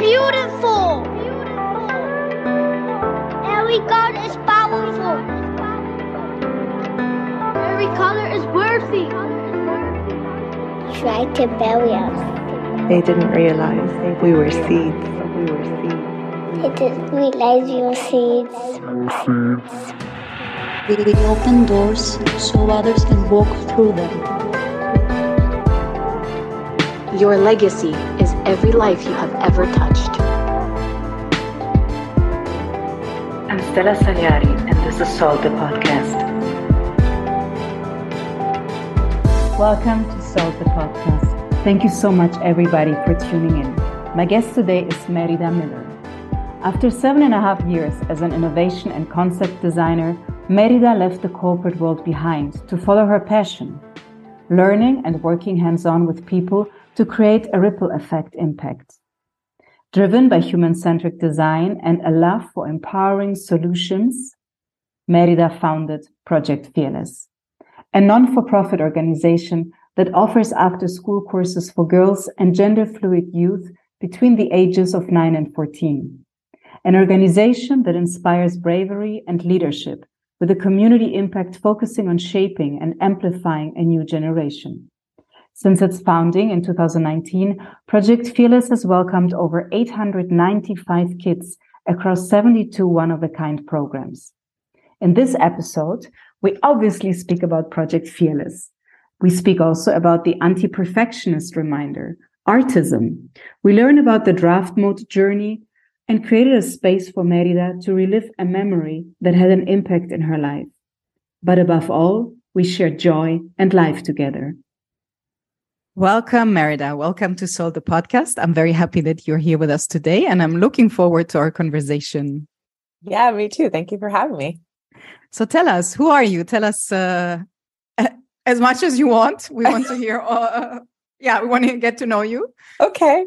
beautiful. Beautiful! Every God is powerful. Every color is worthy. Try to bury us. They didn't realize we were seeds. We were seeds. They didn't realize your seeds. We open doors so others can walk through them. Your legacy is every life you have ever touched. I'm Stella Saliari, and this is Salt the Podcast. Welcome to Salt the Podcast. Thank you so much, everybody, for tuning in. My guest today is Merida Miller. After seven and a half years as an innovation and concept designer, Merida left the corporate world behind to follow her passion, learning and working hands on with people to create a ripple effect impact. Driven by human centric design and a love for empowering solutions, Merida founded Project Fearless, a non for profit organization that offers after school courses for girls and gender fluid youth between the ages of 9 and 14. An organization that inspires bravery and leadership with a community impact focusing on shaping and amplifying a new generation. Since its founding in 2019, Project Fearless has welcomed over 895 kids across 72 one of a kind programs. In this episode, we obviously speak about Project Fearless. We speak also about the anti perfectionist reminder, artivism. We learn about the draft mode journey and created a space for Merida to relive a memory that had an impact in her life. But above all, we shared joy and life together. Welcome, Merida. Welcome to Soul the podcast. I'm very happy that you're here with us today, and I'm looking forward to our conversation. Yeah, me too. Thank you for having me. So tell us, who are you? Tell us uh, as much as you want. We want to hear. Uh, yeah, we want to get to know you. Okay.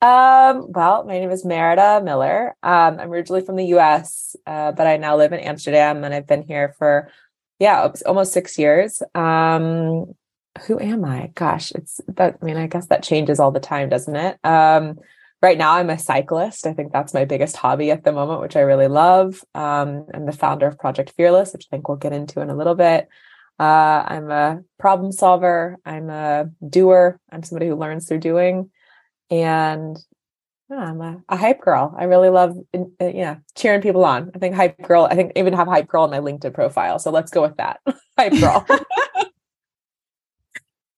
Um, well, my name is Merida Miller. Um, I'm originally from the U.S., uh, but I now live in Amsterdam, and I've been here for yeah almost six years. Um, who am I? Gosh, it's that. I mean, I guess that changes all the time, doesn't it? Um, right now, I'm a cyclist. I think that's my biggest hobby at the moment, which I really love. Um, I'm the founder of Project Fearless, which I think we'll get into in a little bit. Uh, I'm a problem solver. I'm a doer. I'm somebody who learns through doing, and yeah, I'm a, a, hype girl. I really love, uh, yeah, cheering people on. I think hype girl. I think I even have hype girl on my LinkedIn profile. So let's go with that. hype girl.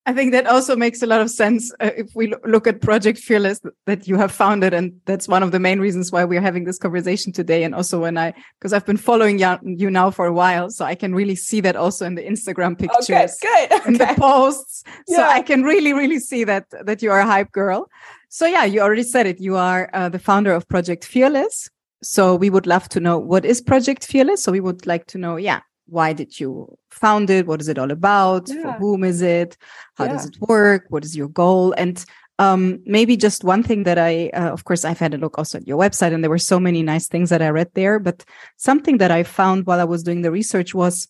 I think that also makes a lot of sense uh, if we look at Project Fearless that you have founded. And that's one of the main reasons why we're having this conversation today. And also when I, because I've been following you now for a while, so I can really see that also in the Instagram pictures, okay, good. Okay. in the posts. Yeah. So I can really, really see that, that you are a hype girl. So yeah, you already said it. You are uh, the founder of Project Fearless. So we would love to know what is Project Fearless. So we would like to know, yeah, why did you found it what is it all about yeah. for whom is it how yeah. does it work what is your goal and um, maybe just one thing that I, uh, of course, I've had a look also at your website, and there were so many nice things that I read there. But something that I found while I was doing the research was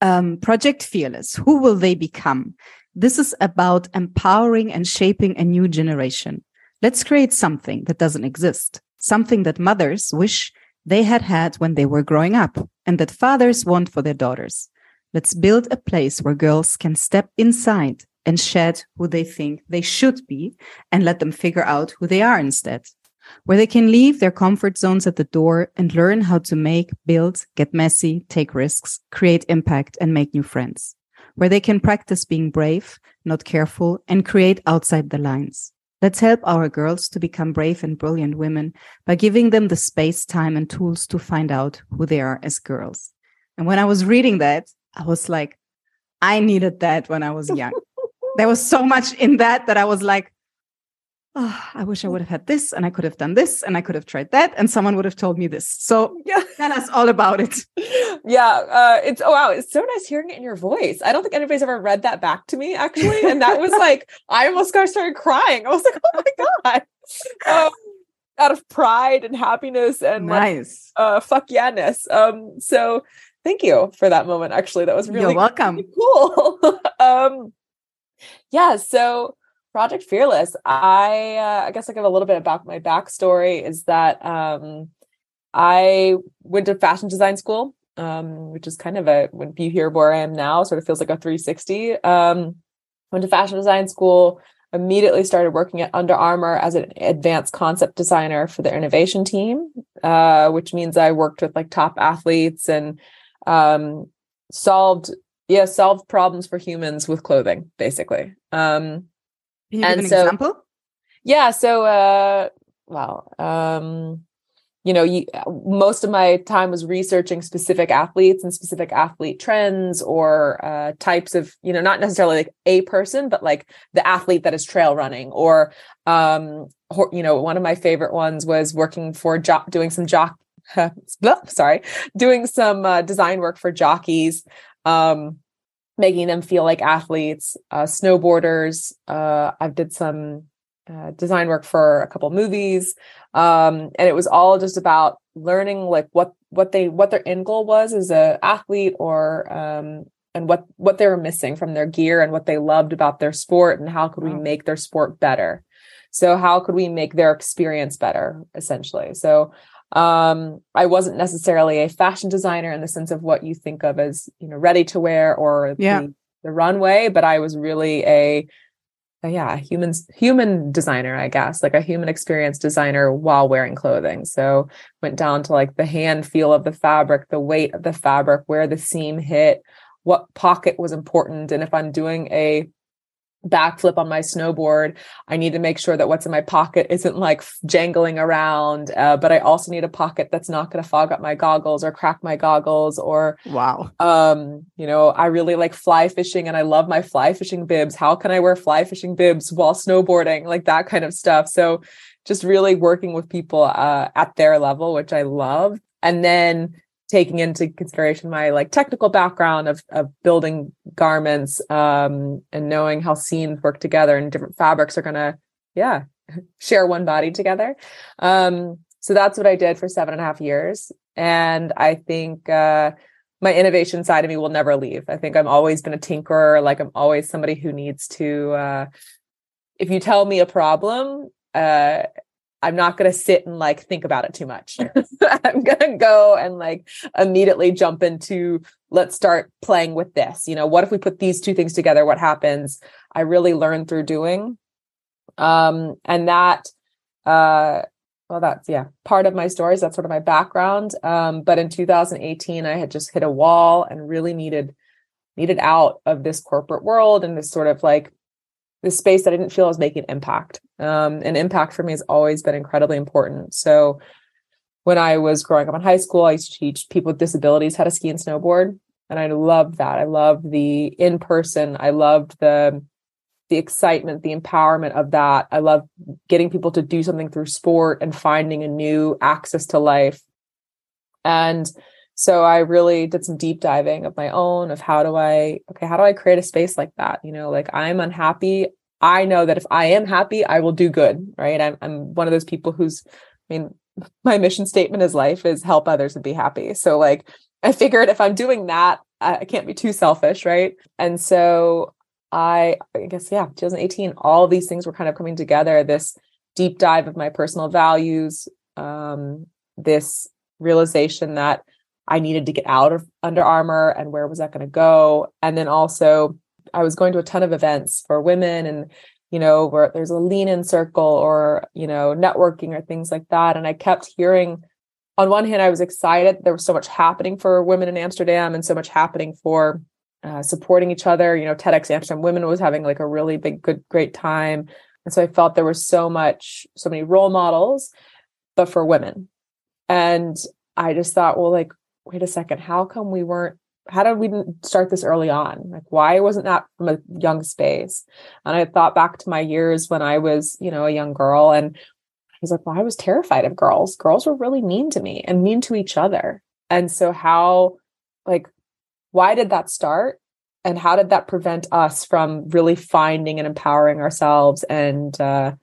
um, Project Fearless. Who will they become? This is about empowering and shaping a new generation. Let's create something that doesn't exist, something that mothers wish they had had when they were growing up and that fathers want for their daughters. Let's build a place where girls can step inside and shed who they think they should be and let them figure out who they are instead. Where they can leave their comfort zones at the door and learn how to make, build, get messy, take risks, create impact, and make new friends. Where they can practice being brave, not careful, and create outside the lines. Let's help our girls to become brave and brilliant women by giving them the space, time, and tools to find out who they are as girls. And when I was reading that, I was like, I needed that when I was young. there was so much in that that I was like, oh, I wish I would have had this and I could have done this and I could have tried that and someone would have told me this. So yeah, tell us all about it. Yeah, uh, it's oh wow, it's so nice hearing it in your voice. I don't think anybody's ever read that back to me actually, and that was like I almost got started crying. I was like, oh my god. Um, out of pride and happiness and nice like, uh fuck yeahness. Um so thank you for that moment actually that was really, You're welcome. Really cool. um yeah, so Project Fearless. I uh, I guess I give a little bit about my backstory. Is that um, I went to fashion design school, um, which is kind of a when you hear where I am now, sort of feels like a 360. Um, went to fashion design school. Immediately started working at Under Armour as an advanced concept designer for their innovation team, uh, which means I worked with like top athletes and um, solved yeah solved problems for humans with clothing basically um Can you and give an so- example? yeah so uh well um you know you, most of my time was researching specific athletes and specific athlete trends or uh types of you know not necessarily like a person but like the athlete that is trail running or um you know one of my favorite ones was working for jo- doing some jock sorry doing some uh, design work for jockeys um making them feel like athletes uh snowboarders. Uh i've did some uh, design work for a couple movies. Um and it was all just about learning like what what they what their end goal was as a athlete or um and what what they were missing from their gear and what they loved about their sport and how could we make their sport better. So how could we make their experience better essentially? So um i wasn't necessarily a fashion designer in the sense of what you think of as you know ready to wear or Yeah. the, the runway but i was really a, a yeah human human designer i guess like a human experience designer while wearing clothing so went down to like the hand feel of the fabric the weight of the fabric where the seam hit what pocket was important and if i'm doing a backflip on my snowboard. I need to make sure that what's in my pocket isn't like jangling around uh, but i also need a pocket that's not going to fog up my goggles or crack my goggles or Wow. um you know i really like fly fishing and i love my fly fishing bibs. How can i wear fly fishing bibs while snowboarding? Like that kind of stuff. So just really working with people uh, at their level which i love. And then taking into consideration my like technical background of of building garments um and knowing how seams work together and different fabrics are gonna yeah share one body together. Um so that's what i did for seven and a half years. And i think uh my innovation side of me will never leave. I think i'm always been a tinkerer. Like i'm always somebody who needs to uh if you tell me a problem uh I'm not going to sit and like think about it too much. I'm going to go and like immediately jump into let's start playing with this. You know, what if we put these two things together? What happens? I really learned through doing. Um, and that, uh, well, that's yeah, part of my stories. That's sort of my background. Um, but in 2018, I had just hit a wall and really needed needed out of this corporate world and this sort of like this space that I didn't feel I was making impact. Um, and impact for me has always been incredibly important. So when I was growing up in high school, I used to teach people with disabilities how to ski and snowboard. And I loved that. I loved the in person. I loved the the excitement, the empowerment of that. I love getting people to do something through sport and finding a new access to life. And so I really did some deep diving of my own of how do I okay, how do I create a space like that? You know, like I'm unhappy. I know that if I am happy, I will do good, right? I'm I'm one of those people who's I mean, my mission statement is life is help others and be happy. So like I figured if I'm doing that, I can't be too selfish, right? And so I, I guess, yeah, 2018, all these things were kind of coming together. This deep dive of my personal values, um, this realization that I needed to get out of Under Armour and where was that going to go? And then also, I was going to a ton of events for women and, you know, where there's a lean in circle or, you know, networking or things like that. And I kept hearing, on one hand, I was excited. There was so much happening for women in Amsterdam and so much happening for uh, supporting each other. You know, TEDx Amsterdam Women was having like a really big, good, great time. And so I felt there was so much, so many role models, but for women. And I just thought, well, like, wait a second, how come we weren't, how did we start this early on? Like, why wasn't that from a young space? And I thought back to my years when I was, you know, a young girl and I was like, well, I was terrified of girls. Girls were really mean to me and mean to each other. And so how, like, why did that start? And how did that prevent us from really finding and empowering ourselves and uh,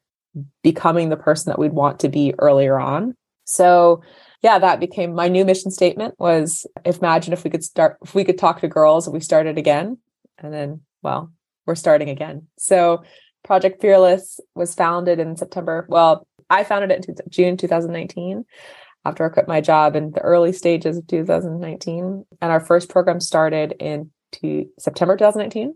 becoming the person that we'd want to be earlier on? So, yeah, that became my new mission statement was imagine if we could start, if we could talk to girls we started again. And then, well, we're starting again. So Project Fearless was founded in September. Well, I founded it in June 2019 after I quit my job in the early stages of 2019. And our first program started in September 2019.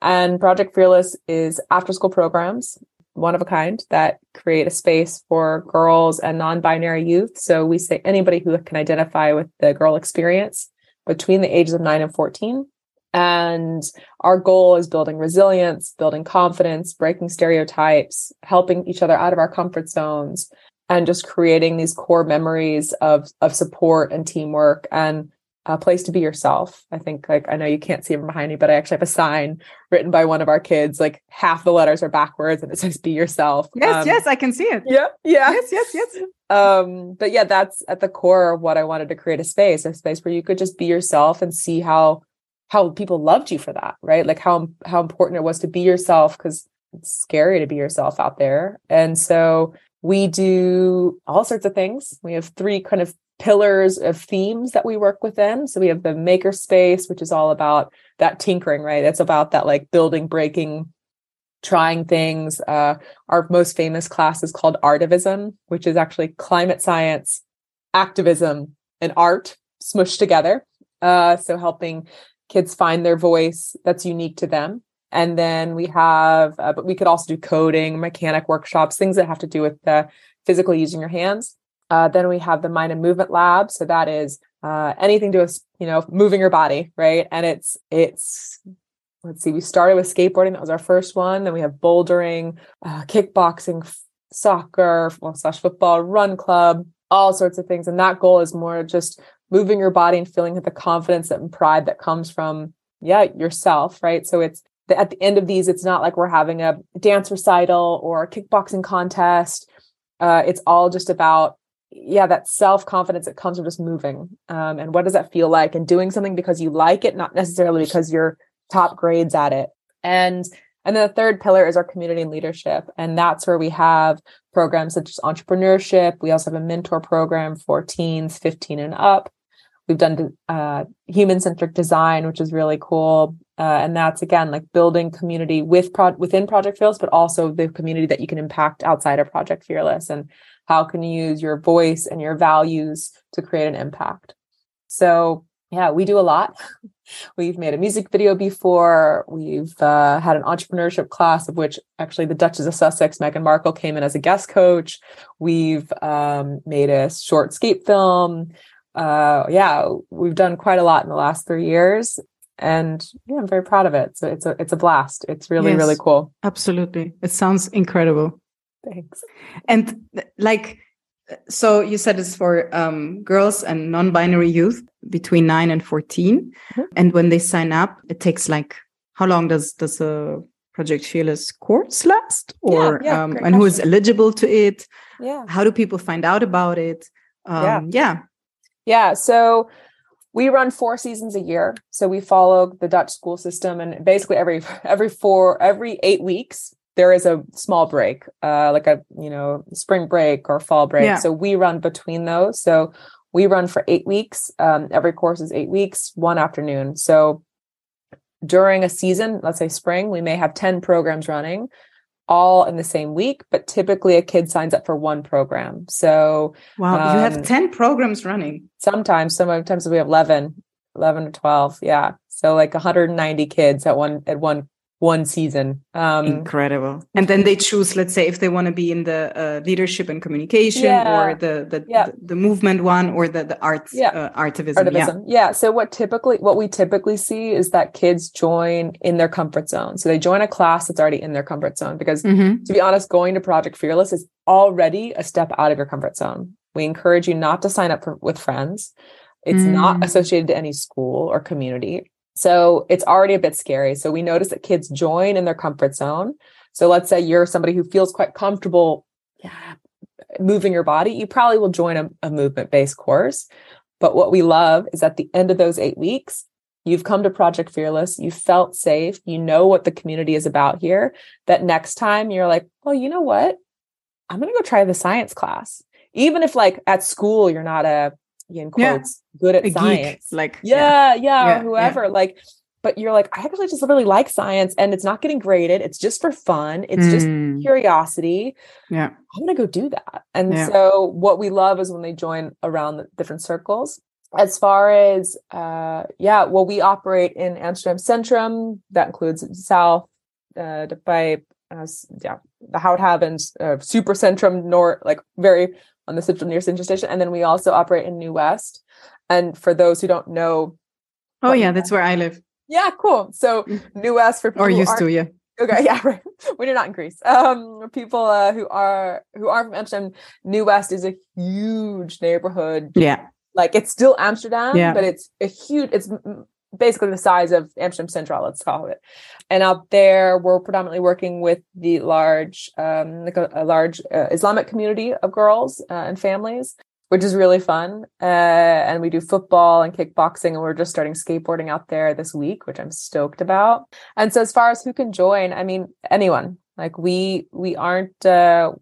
And Project Fearless is after school programs, one of a kind, that create a space for girls and non binary youth. So we say anybody who can identify with the girl experience between the ages of nine and 14 and our goal is building resilience, building confidence, breaking stereotypes, helping each other out of our comfort zones, and just creating these core memories of, of support and teamwork and a place to be yourself. I think like I know you can't see from behind me, but I actually have a sign written by one of our kids. Like half the letters are backwards and it says be yourself. Yes, um, yes, I can see it. Yeah, yeah. Yes, yes, yes. Um, but yeah, that's at the core of what I wanted to create a space, a space where you could just be yourself and see how how people loved you for that, right? Like how how important it was to be yourself because it's scary to be yourself out there. And so we do all sorts of things. We have three kind of pillars of themes that we work within. So we have the maker space, which is all about that tinkering, right? It's about that like building, breaking, trying things. Uh, our most famous class is called Artivism, which is actually climate science, activism, and art smushed together. Uh, so helping kids find their voice that's unique to them. And then we have, uh, but we could also do coding, mechanic workshops, things that have to do with the physically using your hands. Uh, then we have the mind and movement lab. So that is uh, anything to us, you know, moving your body, right? And it's it's let's see, we started with skateboarding. That was our first one. Then we have bouldering, uh, kickboxing, f- soccer, well, slash football, run club, all sorts of things. And that goal is more just moving your body and feeling the confidence and pride that comes from yeah yourself right so it's at the end of these it's not like we're having a dance recital or a kickboxing contest uh, it's all just about yeah that self confidence that comes from just moving um, and what does that feel like and doing something because you like it not necessarily because you're top grades at it and and then the third pillar is our community and leadership. And that's where we have programs such as entrepreneurship. We also have a mentor program for teens 15 and up. We've done uh, human centric design, which is really cool. Uh, and that's again like building community with pro- within Project Fearless, but also the community that you can impact outside of Project Fearless. And how can you use your voice and your values to create an impact? So yeah, we do a lot. We've made a music video before. We've uh, had an entrepreneurship class of which actually the Duchess of Sussex, Meghan Markle, came in as a guest coach. We've um, made a short skate film uh, yeah, we've done quite a lot in the last three years, and yeah, I'm very proud of it. So it's a it's a blast. It's really Yes. really cool. Absolutely. It sounds incredible. Thanks. And like, so you said it's for um, girls and non-binary youth between nine and 14. Mhm. And when they sign up, it takes like, how long does, does a Project Fearless course last? Or, yeah, um, great and who is eligible to it? Yeah. How do people find out about it? Um, Yeah. yeah. Yeah. So we run four seasons a year. So we follow the Dutch school system, and basically every every four every eight weeks there is a small break, uh, like a you know spring break or fall break. Yeah. So we run between those. So we run for eight weeks. Um, every course is eight weeks, one afternoon. So during a season, let's say spring, we may have ten programs running. All in the same week, but typically a kid signs up for one program. So Wow. you Um, have 10 programs running. sometimes sometimes we have 11 11 to 12 yeah so like 190 kids at one at one one season um Incredible. And then they choose, let's say, if they want to be in the uh, leadership and communication Yeah. or the the, Yeah. the the movement one or the the art Yeah. uh, artivism. Yeah. artivism yeah. so what typically what we typically see is that kids join in their comfort zone so they join a class that's already in their comfort zone because Mhm. to be honest going to project fearless is already a step out of your comfort zone we encourage you not to sign up for, with friends it's not Mm. associated to any school or community so it's already a bit scary so we notice that kids join in their comfort zone so let's say you're somebody who feels quite comfortable yeah, moving your body you probably will join a, a movement based course but what we love is at the end of those eight weeks You've come to Project Fearless. You felt safe. You know what the community is about here. That next time you're like, well, you know what? I'm going to go try the science class. Even if, like, at school, you're not a, in Yeah. quotes, good at A geek, science. like Yeah, yeah, Yeah, or whoever. Like, but you're like, I actually just really like science and it's not getting graded. It's just for fun. It's just Mm. curiosity. Yeah. I'm gonna go do that. And Yeah. so what we love is when they join around the different circles. As far as uh yeah, well, we operate in Amsterdam Centrum. That includes South, uh by uh, yeah, the Houthavens, uh, Super Centrum, North, like very on the central near Central Station. And then we also operate in New West. And for those who don't know, Oh yeah, that's where I live. yeah, cool. So New West for people Or used to, yeah. Okay, yeah, right. When you're not in Greece, um, people uh, who are who are from Amsterdam, New West is a huge neighborhood. Yeah. Like it's still Amsterdam, Yeah. but it's a huge. It's basically the size of Amsterdam Central. Let's call it. And out there, we're predominantly working with the large, um, like a, a large uh, Islamic community of girls uh, and families. Which is really fun. Uh, and we do football and kickboxing, and we're just starting skateboarding out there this week, which I'm stoked about. And so as far as who can join, I mean anyone. Like we we aren't uh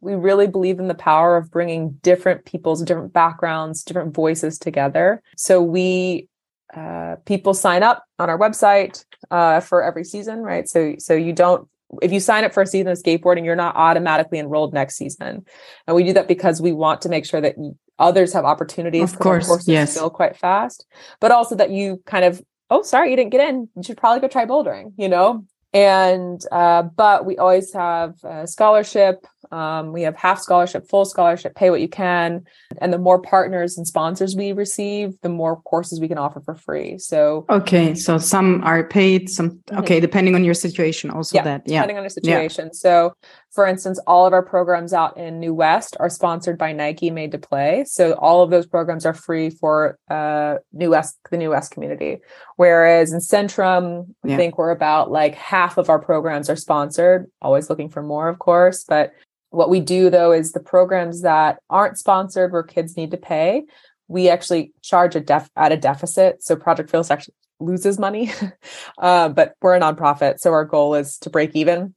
we really believe in the power of bringing different people's different backgrounds, different voices together. So we uh people sign up on our website uh for every season, right? So so you don't if you sign up for a season of skateboarding, you're not automatically enrolled next season. And we do that because we want to make sure that others have opportunities. Of course, courses yes. fill quite fast, but also that you kind of oh sorry you didn't get in you should probably go try bouldering you know and uh, but we always have uh, scholarship um, we have half scholarship full scholarship pay what you can and the more partners and sponsors we receive the more courses we can offer for free so Okay. So some are paid, some Mhm. okay, depending on your situation, also Yeah, that. Yeah. depending on your situation. So, for instance, all of our programs out in New West are sponsored by Nike Made to Play. So, all of those programs are free for uh, New West, the New West community. Whereas in Centrum, I think we're about like half of our programs are sponsored. Always looking for more, of course, but what we do though is the programs that aren't sponsored where kids need to pay, we actually charge a def at a deficit. So Project Fearless actually loses money, uh, but we're a nonprofit, so our goal is to break even,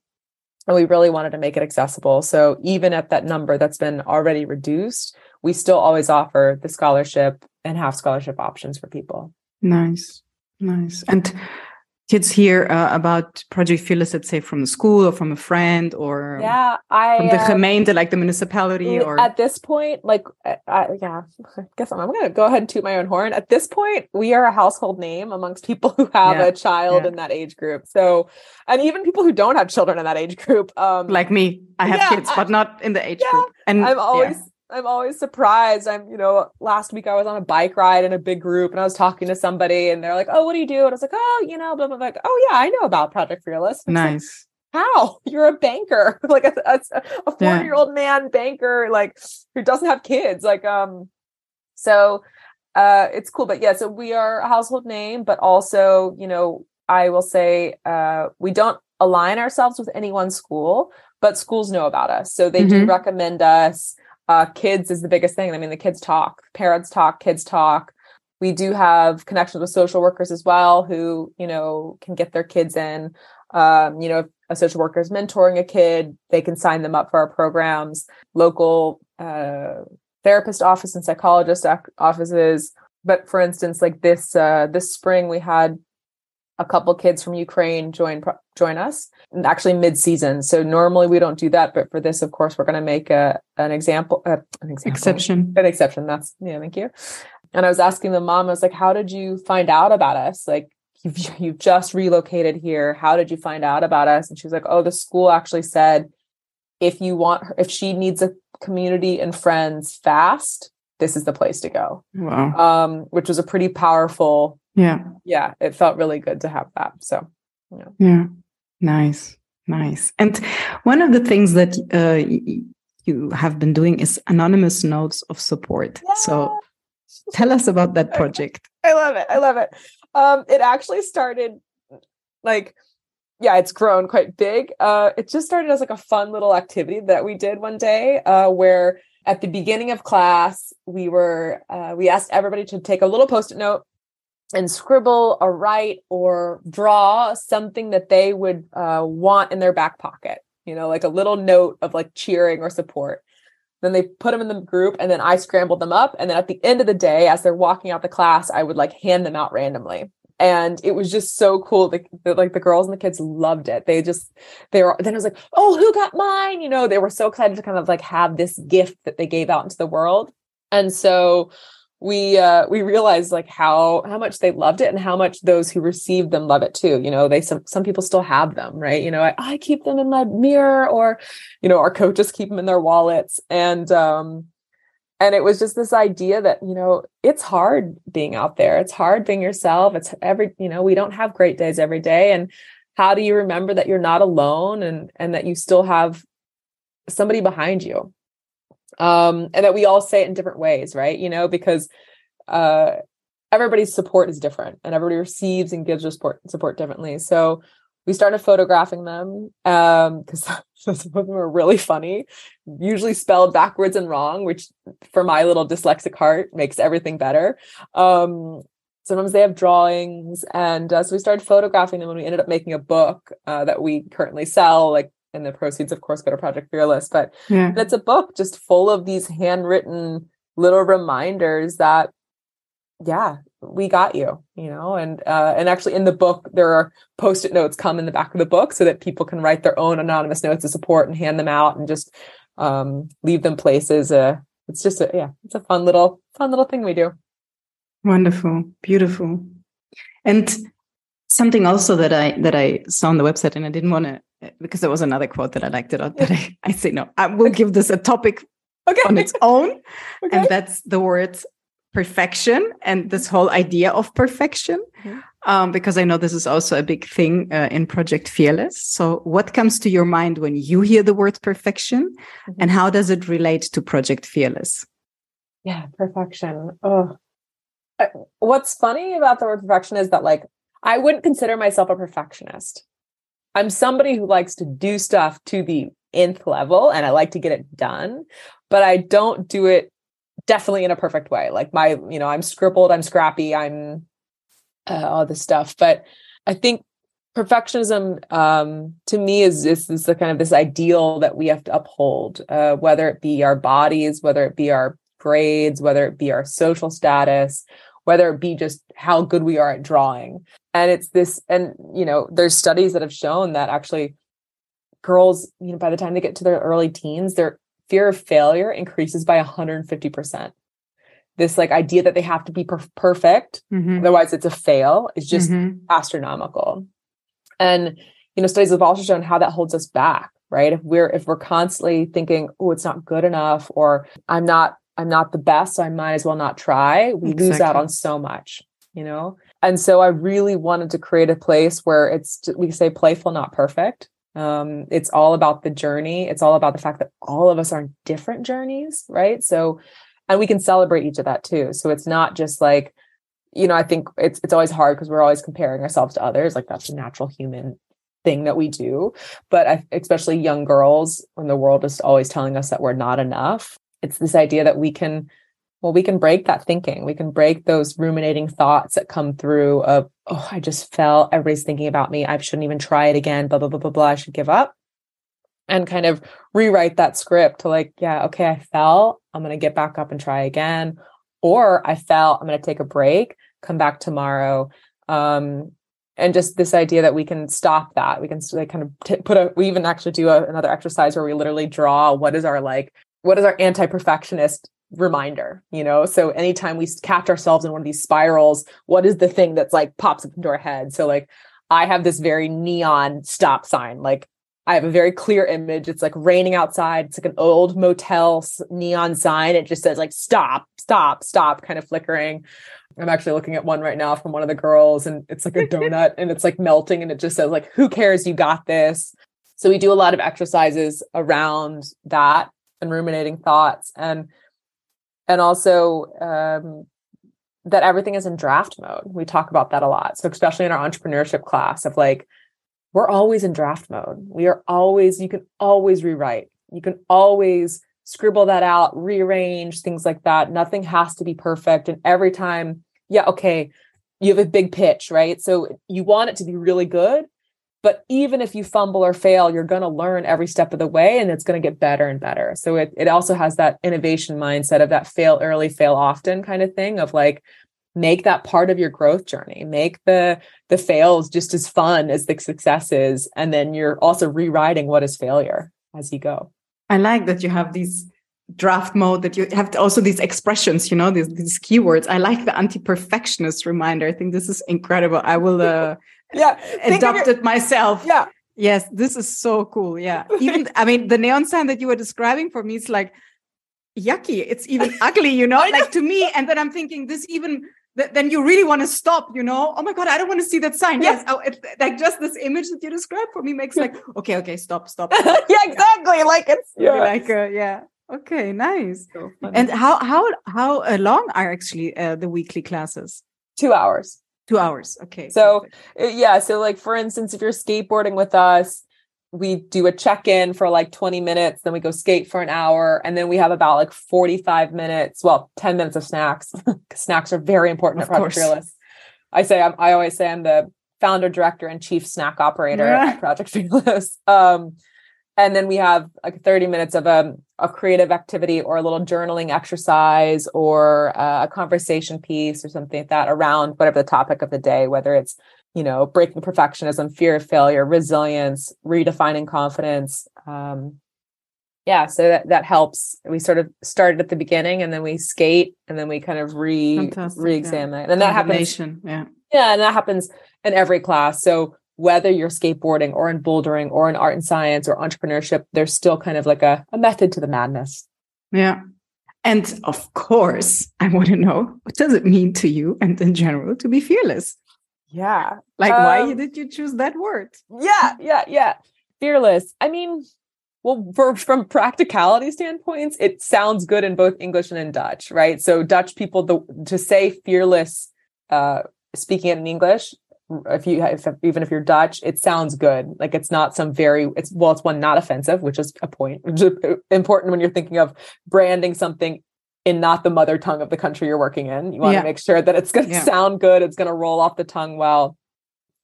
and we really wanted to make it accessible. So even at that number that's been already reduced, we still always offer the scholarship and half scholarship options for people. Nice. Nice. And kids hear uh, about Project Fearless, let's say from the school or from a friend or Yeah, I from the uh, gemeente, like the municipality or at this point like uh, I, yeah i guess i'm, I'm gonna go ahead and toot my own horn at this point we are a household name amongst people who have Yeah, a child yeah. in that age group so and even people who don't have children in that age group um like me. I have Yeah, kids, I- but not in the age group. And i'm always i'm always surprised. I'm you know last week i was on a bike ride in a big group and i was talking to somebody and they're like oh what do you do? And i was like oh you know blah blah blah. Like, oh yeah i know about project fearless. It's like, nice. how? You're a banker. Like a, a, a 40 Yeah. year old man banker like who doesn't have kids. Like um so uh it's cool. But yeah so we are a household name but also you know i will say uh we don't align ourselves with any one school but schools know about us. So they do Mhm. recommend us uh kids is the biggest thing. I mean the kids talk parents talk kids talk. We do have connections with social workers as well who you know can get their kids in. Um, you know if a social worker is mentoring a kid they can sign them up for our programs. Local uh, therapist office and psychologist offices. But for instance like this uh, this spring we had a couple kids from ukraine join join us and actually mid-season so normally we don't do that but for this of course we're going to make a an example uh, an example Exception. an exception. That's yeah, thank you. And I was asking the mom, I was like, "How did you find out about us? Like, you've you've just relocated here. How did you find out about us?" And she was like, "Oh, the school actually said if you want her, if she needs a community and friends fast, this is the place to go." Wow. Um, which was a pretty powerful. Yeah. Yeah, it felt really good to have that. So, yeah. Yeah. Nice. Nice. And one of the things that uh, you have been doing is anonymous notes of support. So tell us about that project. I love it. I love it. Um, it actually started like, yeah, it's grown quite big. Uh, it just started as like a fun little activity that we did one day, uh, where at the beginning of class we were uh, we asked everybody to take a little post-it note and scribble or write or draw something that they would uh, want in their back pocket. You know, like a little note of like cheering or support. Then they put them in the group and then I scrambled them up. And then at the end of the day, as they're walking out the class, I would like hand them out randomly. and it was just so cool the, the, like the girls and the kids loved it they just they were then i was like oh who got mine you know they were so excited to kind of like have this gift that they gave out into the world and so we uh we realized like how how much they loved it and how much those who received them love it too. You know they some some people still have them right? You know I, I keep them in my mirror or you know our coaches keep them in their wallets. And um and it was just this idea that you know it's hard being out there. It's hard being yourself. It's every you know we don't have great days every day. And how do you remember that you're not alone and and that you still have somebody behind you um and that we all say it in different ways right? You know because uh everybody's support is different and everybody receives and gives support support differently. So we started photographing them um because some of them are really funny usually spelled backwards and wrong which for my little dyslexic heart makes everything better. Um sometimes they have drawings and uh, so we started photographing them and we ended up making a book uh, that we currently sell like and the proceeds of course go to project fearless but Yeah. it's a book just full of these handwritten little reminders that yeah we got you you know and uh and actually in the book there are post-it notes come in the back of the book so that people can write their own anonymous notes of support and hand them out and just um leave them places uh it's just a yeah it's a fun little fun little thing we do Wonderful, beautiful. And something also that I that I saw on the website, and I didn't want to because there was another quote that I liked it. That I, I say no, I will give this a topic okay on its own, okay and that's the word perfection and this whole idea of perfection. Mhm. Um, because I know this is also a big thing uh, in Project Fearless. So, what comes to your mind when you hear the word perfection, Mhm. and how does it relate to Project Fearless? yeah perfection oh Uh, what's funny about the word perfection is that like i wouldn't consider myself a perfectionist i'm somebody who likes to do stuff to the nth level and i like to get it done but i don't do it definitely in a perfect way. Like my you know i'm scribbled i'm scrappy i'm uh, all this stuff. But i think perfectionism um to me is this is the kind of this ideal that we have to uphold uh whether it be our bodies whether it be our grades whether it be our social status whether it be just how good we are at drawing and it's this and you know there's studies that have shown that actually girls you know by the time they get to their early teens their fear of failure increases by 150% this like idea that they have to be per- perfect Mhm. otherwise it's a fail is just Mhm. astronomical and you know studies have also shown how that holds us back right if we're if we're constantly thinking oh it's not good enough or i'm not i'm not the best so i might as well not try. We lose out on so much you know? And so i really wanted to create a place where it's we say playful not perfect. Um it's all about the journey. It's all about the fact that all of us are on different journeys right? So and we can celebrate each of that too. So it's not just like you know i think it's it's always hard because we're always comparing ourselves to others. Like that's a natural human thing that we do. But I, especially young girls when the world is always telling us that we're not enough it's this idea that we can well we can break that thinking. We can break those ruminating thoughts that come through of oh i just fell everybody's thinking about me. I shouldn't even try it again. Blah blah blah blah blah. I should give up. And kind of rewrite that script to like yeah okay i fell i'm going to get back up and try again. Or i fell i'm going to take a break come back tomorrow. Um and just this idea that we can stop that. We can like kind of t- put a we even actually do a, another exercise where we literally draw what is our like what is our anti-perfectionist reminder you know so anytime we catch ourselves in one of these spirals what is the thing that's like pops up into our head so like i have this very neon stop sign like I have a very clear image. It's like raining outside. It's like an old motel neon sign. It just says like stop, stop, stop, kind of flickering. I'm actually looking at one right now from one of the girls, and it's like a donut and it's like melting, and it just says like, "Who cares? You got this." So we do a lot of exercises around that and ruminating thoughts, and and also um, that everything is in draft mode. We talk about that a lot. So especially in our entrepreneurship class of like we're always in draft mode. We are always, you can always rewrite. You can always scribble that out, rearrange, things like that. Nothing has to be perfect. And every time, yeah, okay, you have a big pitch, right? So you want it to be really good. But even if you fumble or fail, you're going to learn every step of the way and it's going to get better and better. So it, it also has that innovation mindset of that fail early, fail often kind of thing of like, make that part of your growth journey. Make the the fails just as fun as the successes and then you're also rewriting what is failure as you go. I like that you have these draft mode that you have also these expressions you know these, these keywords. I like the anti-perfectionist reminder. I think this is incredible. I will uh yeah adopted it myself. Yeah. Yes this is so cool yeah. Even i mean the neon sign that you were describing for me is like yucky. It's even ugly you know? Like to me and then i'm thinking this even then you really want to stop you know? Oh my god i don't want to see that sign. Yes oh, it, like just this image that you described for me makes like okay okay stop stop, stop. yeah exactly yeah. like it's yeah. like uh, yeah. Okay nice. So and how how how uh, long are actually uh, the weekly classes? Two hours two hours okay so uh, yeah so like for instance if you're skateboarding with us we do a check-in for like 20 minutes then we go skate for an hour and then we have about like 45 minutes well 10 minutes of snacks snacks are very important of at project course. fearless i say I'm, i always say i'm the founder director and chief snack operator yeah. at project fearless um, and then we have like 30 minutes of a, a creative activity or a little journaling exercise or uh, a conversation piece or something like that around whatever the topic of the day whether it's you know, breaking perfectionism, fear of failure, resilience, redefining confidence. Um, yeah, so that that helps. We sort of started at the beginning, and then we skate, and then we kind of re re-examine, yeah. and that happens. Yeah, yeah, and that happens in every class. So whether you're skateboarding or in bouldering or in art and science or entrepreneurship, there's still kind of like a, a method to the madness. Yeah. And of course, I want to know what does it mean to you and in general to be fearless? Yeah. Like, um, why did you choose that word? Yeah, yeah, yeah. Fearless. I mean, well, for, from practicality standpoints, it sounds good in both English and in Dutch, right? So Dutch people, the, to say fearless, uh, speaking it in English, if you if, even if you're Dutch, it sounds good. Like it's not some very it's well, it's one not offensive, which is a point, which is important when you're thinking of branding something in not the mother tongue of the country you're working in. You want yeah. to make sure that it's going to yeah. sound good, it's going to roll off the tongue well.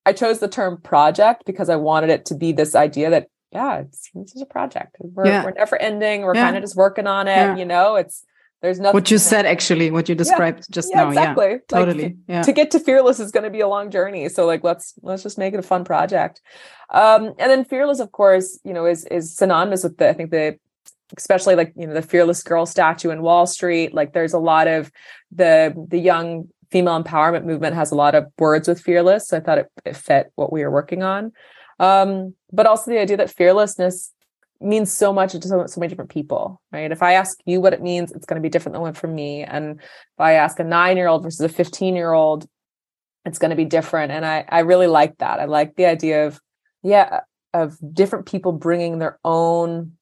I chose the term project because I wanted it to be this idea that yeah, it's, this is a project. We're, yeah. we're never ending. We're kind of just working on it. You know, it's there's nothing. What you said actually, what you described just now. Exactly. Yeah, totally. Like, yeah. To get to fearless is going to be a long journey. So like, let's let's just make it a fun project. Um, and then fearless, of course, you know, is is synonymous with the I think the especially like you know the fearless girl statue in wall street like there's a lot of the the young female empowerment movement has a lot of words with fearless so i thought it, it fit what we were working on um, but also the idea that fearlessness means so much to so, so many different people right? If i ask you what it means it's going to be different than one for me. And if i ask a nine year old versus a 15 year old it's going to be different. And i i really like that. I like the idea of yeah of different people bringing their own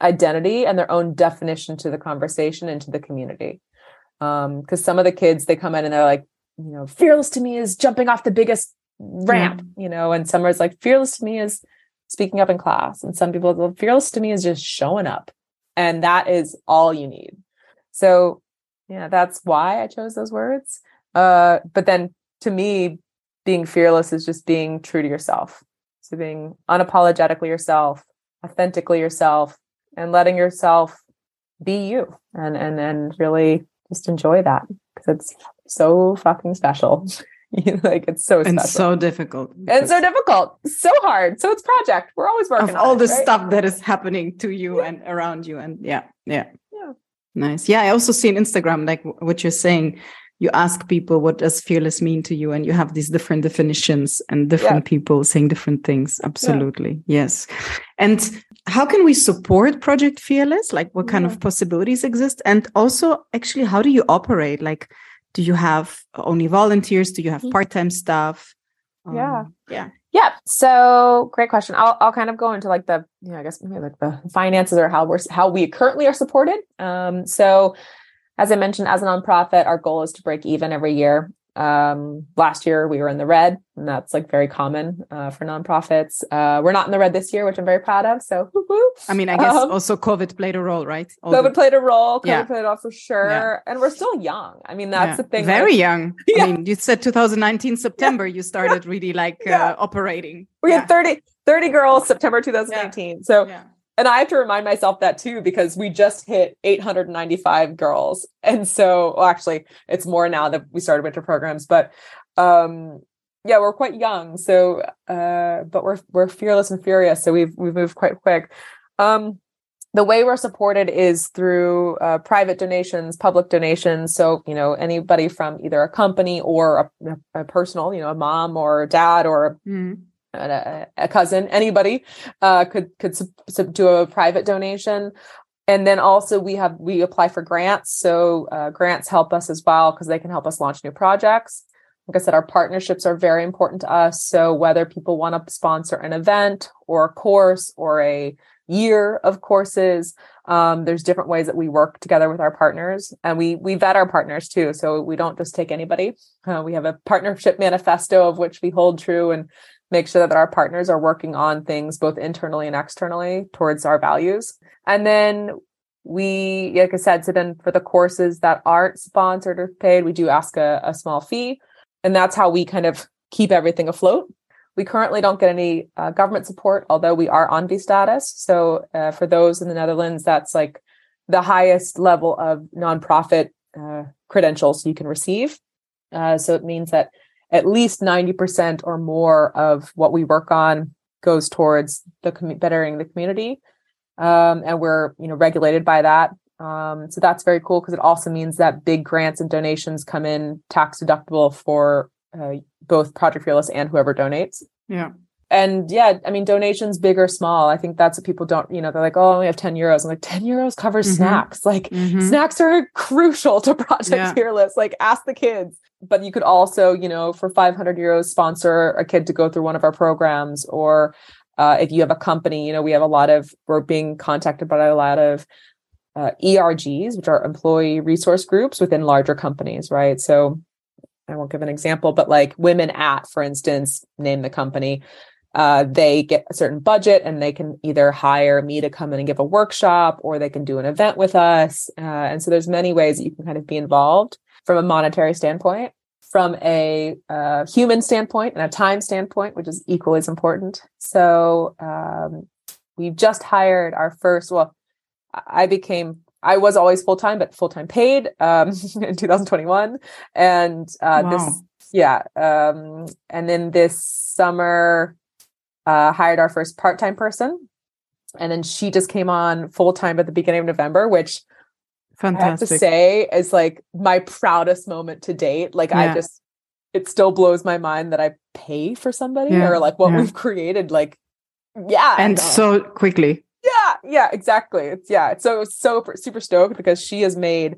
identity and their own definition to the conversation and to the community. Um, because some of the kids they come in and they're like, you know, fearless to me is jumping off the biggest ramp, yeah. you know, and some are like fearless to me is speaking up in class. And some people fearless to me is just showing up. And that is all you need. So yeah, that's why I chose those words. Uh, but then to me, being fearless is just being true to yourself. So being unapologetically yourself, authentically yourself, and letting yourself be you and and and really just enjoy that because it's so fucking special. like it's so and special. so difficult. And so difficult. So hard. So it's project. We're always working of all it, the right? stuff that is happening to you yeah. and around you and yeah yeah. Yeah. Nice. Yeah i also see on instagram like what you're saying you ask people what does fearless mean to you and you have these different definitions and different yeah. people saying different things. Absolutely. Yeah. yes. And how can we support project fearless? Like what kind of possibilities exist? And also actually how do you operate? Like do you have only volunteers? Do you have mm-hmm. part-time staff? Um, yeah. Yeah yeah so great question. I'll, I'll kind of go into like the you know i guess maybe like the finances or how we're how we currently are supported. Um so as I mentioned, as a nonprofit, our goal is to break even every year. Um, last year we were in the red, and that's like very common uh, for nonprofits. Uh, we're not in the red this year, which I'm very proud of. So, I mean, I guess um, also COVID played a role, right? All COVID the... played a role. COVID yeah. played a role for sure, yeah. and we're still young. I mean, that's yeah. the thing. Very like, young. I mean, you said 2019 September you started really like uh, operating. We had 30 30 girls September 2019. So and I have to remind myself that too because we just hit 895 girls. And so well, actually it's more now that we started winter programs, but um yeah, we're quite young. So uh but we're we're fearless and furious. So we've we've moved quite quick. Um the way we're supported is through uh, private donations, public donations. So, you know, anybody from either a company or a, a personal, you know, a mom or a dad or Mm. A, a cousin, anybody uh, could could sub- sub- do a private donation. And then also we have we apply for grants. So uh, grants help us as well because they can help us launch new projects. Like I said, our partnerships are very important to us. So whether people want to sponsor an event or a course or a year of courses, um, there's different ways that we work together with our partners, and we we vet our partners too. So we don't just take anybody. Uh, we have a partnership manifesto of which we hold true and make sure that our partners are working on things both internally and externally towards our values. And then we, like I said, so then for the courses that aren't sponsored or paid, we do ask a, a small fee. And that's how we kind of keep everything afloat. We currently don't get any uh, government support, although we are ANBI status. So uh, for those in the Netherlands, that's like the highest level of nonprofit uh, credentials you can receive. Uh, so it means that at least 90% or more of what we work on goes towards the commu- bettering the community. Um, and we're you know regulated by that. Um, so that's very cool because it also means that big grants and donations come in tax deductible for uh, both project fearless and whoever donates. Yeah. And yeah i mean donations big or small i think that's what people don't you know they're like oh I only have 10 euros i'm like 10 euros covers Mhm. snacks like Mhm. snacks are crucial to project Yeah. fearless like ask the kids but you could also you know for 500 euros sponsor a kid to go through one of our programs or uh, if you have a company you know we have a lot of we're being contacted by a lot of uh, ergs which are employee resource groups within larger companies right so i won't give an example but like women at for instance name the company uh, they get a certain budget and they can either hire me to come in and give a workshop or they can do an event with us. Uh, and so there's many ways that you can kind of be involved from a monetary standpoint from a uh, human standpoint and a time standpoint which is equally as important. So um, we've just hired our first well i became i was always full-time but full-time paid um, in 2021 and uh, Wow. this yeah um, and then this summer uh, hired our first part-time person. And then she just came on full-time at the beginning of november which i have to say is like my proudest moment to date. Like i just it still blows my mind that i pay for somebody Yeah, or like what yeah. we've created. Like yeah and so quickly. yeah yeah exactly. It's yeah it's so so super stoked because she has made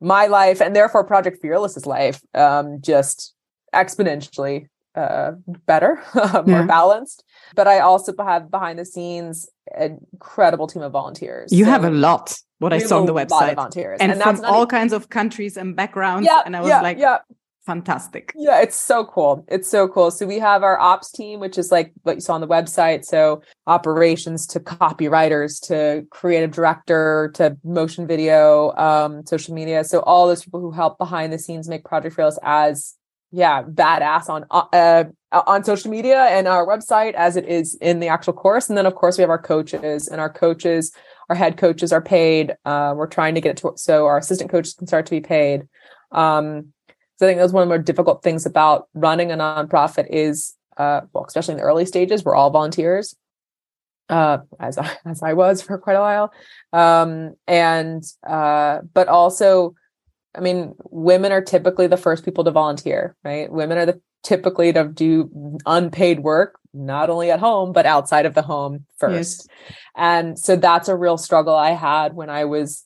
my life and therefore project fearless's life um just exponentially uh better more Yeah. balanced but i also have behind the scenes an incredible team of volunteers You have a lot. What I saw on the lot of website, volunteers and, that's from all even- kinds of countries and backgrounds. yeah and I was yeah, like, yeah fantastic. Yeah, it's so cool. It's so cool. So we have our ops team, which is like what you saw on the website. So operations to copywriters to creative director to motion video, um, social media. So all those people who help behind the scenes make Project Fearless as yeah, badass on uh, on social media and our website as it is in the actual course. And then of course we have our coaches and our coaches, our head coaches are paid. Uh, we're trying to get it to so our assistant coaches can start to be paid. Um, so I think that's one of the more difficult things about running a nonprofit is, uh, well, especially in the early stages, we're all volunteers, uh, as I, as I was for quite a while, um, and uh, but also, I mean, women are typically the first people to volunteer, right? Women are the typically to do unpaid work, not only at home but outside of the home first, and so that's a real struggle I had when I was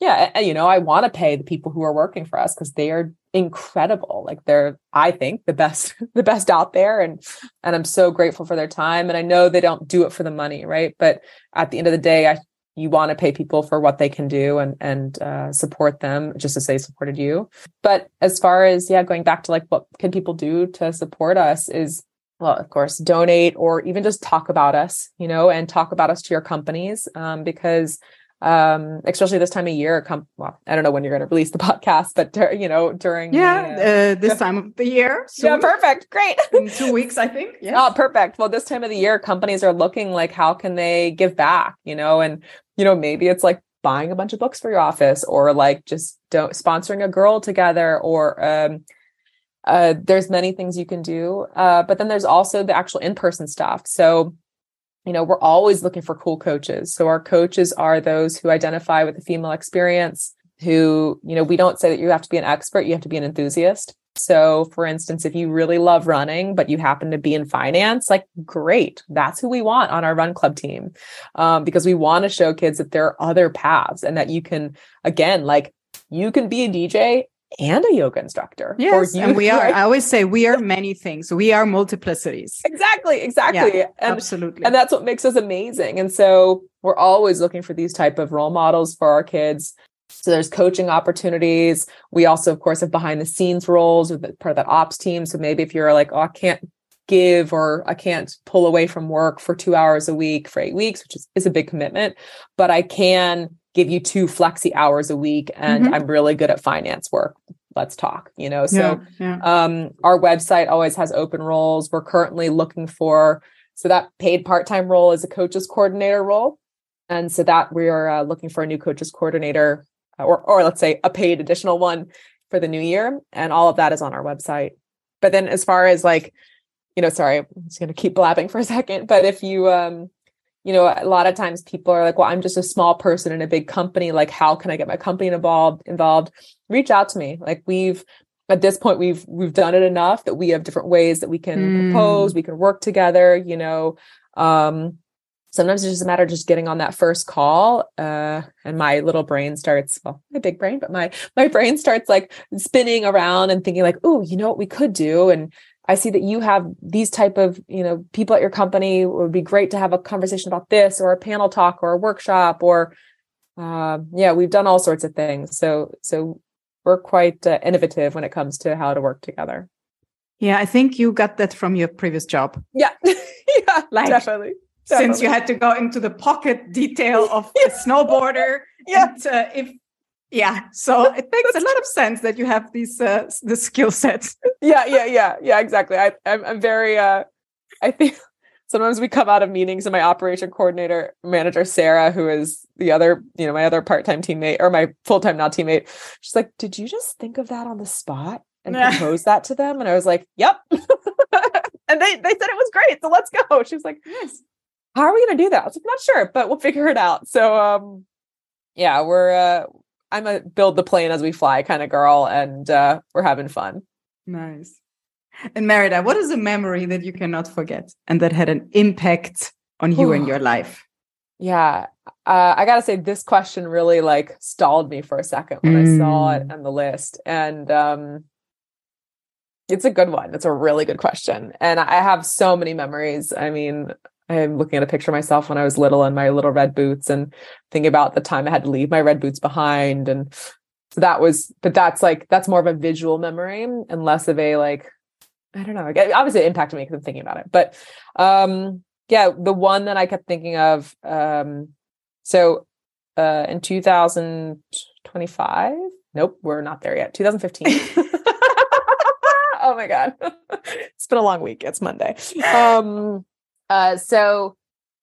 yeah you know i want to pay the people who are working for us because they are incredible. Like they're i think the best the best out there and and i'm so grateful for their time. And i know they don't do it for the money right? But at the end of the day i you want to pay people for what they can do and and uh, support them just as they supported you. But as far as yeah going back to like what can people do to support us is well of course donate or even just talk about us you know and talk about us to your companies um, because um especially this time of year come well i don't know when you're going to release the podcast but you know during yeah the, uh, uh, this time of the year. Yeah perfect. Great. in two weeks i think. Yeah. Oh, perfect. Well, this time of the year, companies are looking like how can they give back, you know, and you know, maybe it's like buying a bunch of books for your office or like just don't sponsoring a girl together or um uh there's many things you can do. Uh but then there's also the actual in-person stuff. So you know, we're always looking for cool coaches. So our coaches are those who identify with the female experience, who, you know, we don't say that you have to be an expert, you have to be an enthusiast. So, for instance, if you really love running, but you happen to be in finance, like great, that's who we want on our run club team, um, because we want to show kids that there are other paths and that you can, again, like you can be a DJ and a yoga instructor. or yes you, and we are right? i always say we are many things. We are multiplicities. Exactly, exactly, and absolutely. and that's what makes us amazing. And so we're always looking for these type of role models for our kids so there's coaching opportunities we also of course have behind the scenes roles with part of that ops team so maybe if you're like oh i can't give or i can't pull away from work for two hours a week for eight weeks which is, is a big commitment but i can give you two flexi hours a week and Mhm. i'm really good at finance work let's talk you know so yeah, yeah. um, our website always has open roles. We're currently looking for so that paid part-time role is a coaches coordinator role, and so that we are uh, looking for a new coaches coordinator, or or let's say a paid additional one for the new year, and all of that is on our website. But then as far as like, you know, sorry, I'm just going to keep blabbing for a second. But if you um, you know, a lot of times people are like, well, I'm just a small person in a big company. Like, how can I get my company involved? Involved? Reach out to me. Like we've at this point we've we've done it enough that we have different ways that we can Mm. propose we can work together you know um sometimes it's just a matter of just getting on that first call uh and my little brain starts well my big brain but my my brain starts like spinning around and thinking like oh you know what we could do? And i see that you have these type of you know people at your company. It would be great to have a conversation about this or a panel talk or a workshop or uh, yeah we've done all sorts of things. So so we're quite uh, innovative when it comes to how to work together. yeah i think you got that from your previous job. Yeah, yeah, Like, definitely. Since you had to go into the pocket detail of a snowboarder Yeah. and, uh, if yeah so it makes a lot of sense that you have these uh, the skill sets yeah, yeah, yeah, yeah, exactly. I, I'm, I'm very. Uh, I think sometimes we come out of meetings, and my operation coordinator manager Sarah, who is the other, you know, my other part time teammate or my full time now teammate, she's like, "Did you just think of that on the spot and propose that to them?" And I was like, "Yep." and they they said it was great, so let's go. She was like, yes how are we going to do that? I was like, not sure, but we'll figure it out. So, um, yeah, we're, uh, I'm a build the plane as we fly kind of girl and, uh, we're having fun. Nice. And Merida, what is a memory that you cannot forget and that had an impact on you and your life? Yeah. Uh, I gotta say this question really like stalled me for a second when I saw it on the list. And, um, it's a good one. It's a really good question. And I have so many memories. I mean, I'm looking at a picture of myself when I was little in my little red boots and thinking about the time I had to leave my red boots behind. And so that was, but that's like, that's more of a visual memory and less of a like, I don't know. Like, Obviously, it impacted me because I'm thinking about it. But um, yeah, the one that I kept thinking of. Um, so uh, in 2025, nope, we're not there yet. 2015. oh my god, it's been a long week. It's Monday. Um, uh, so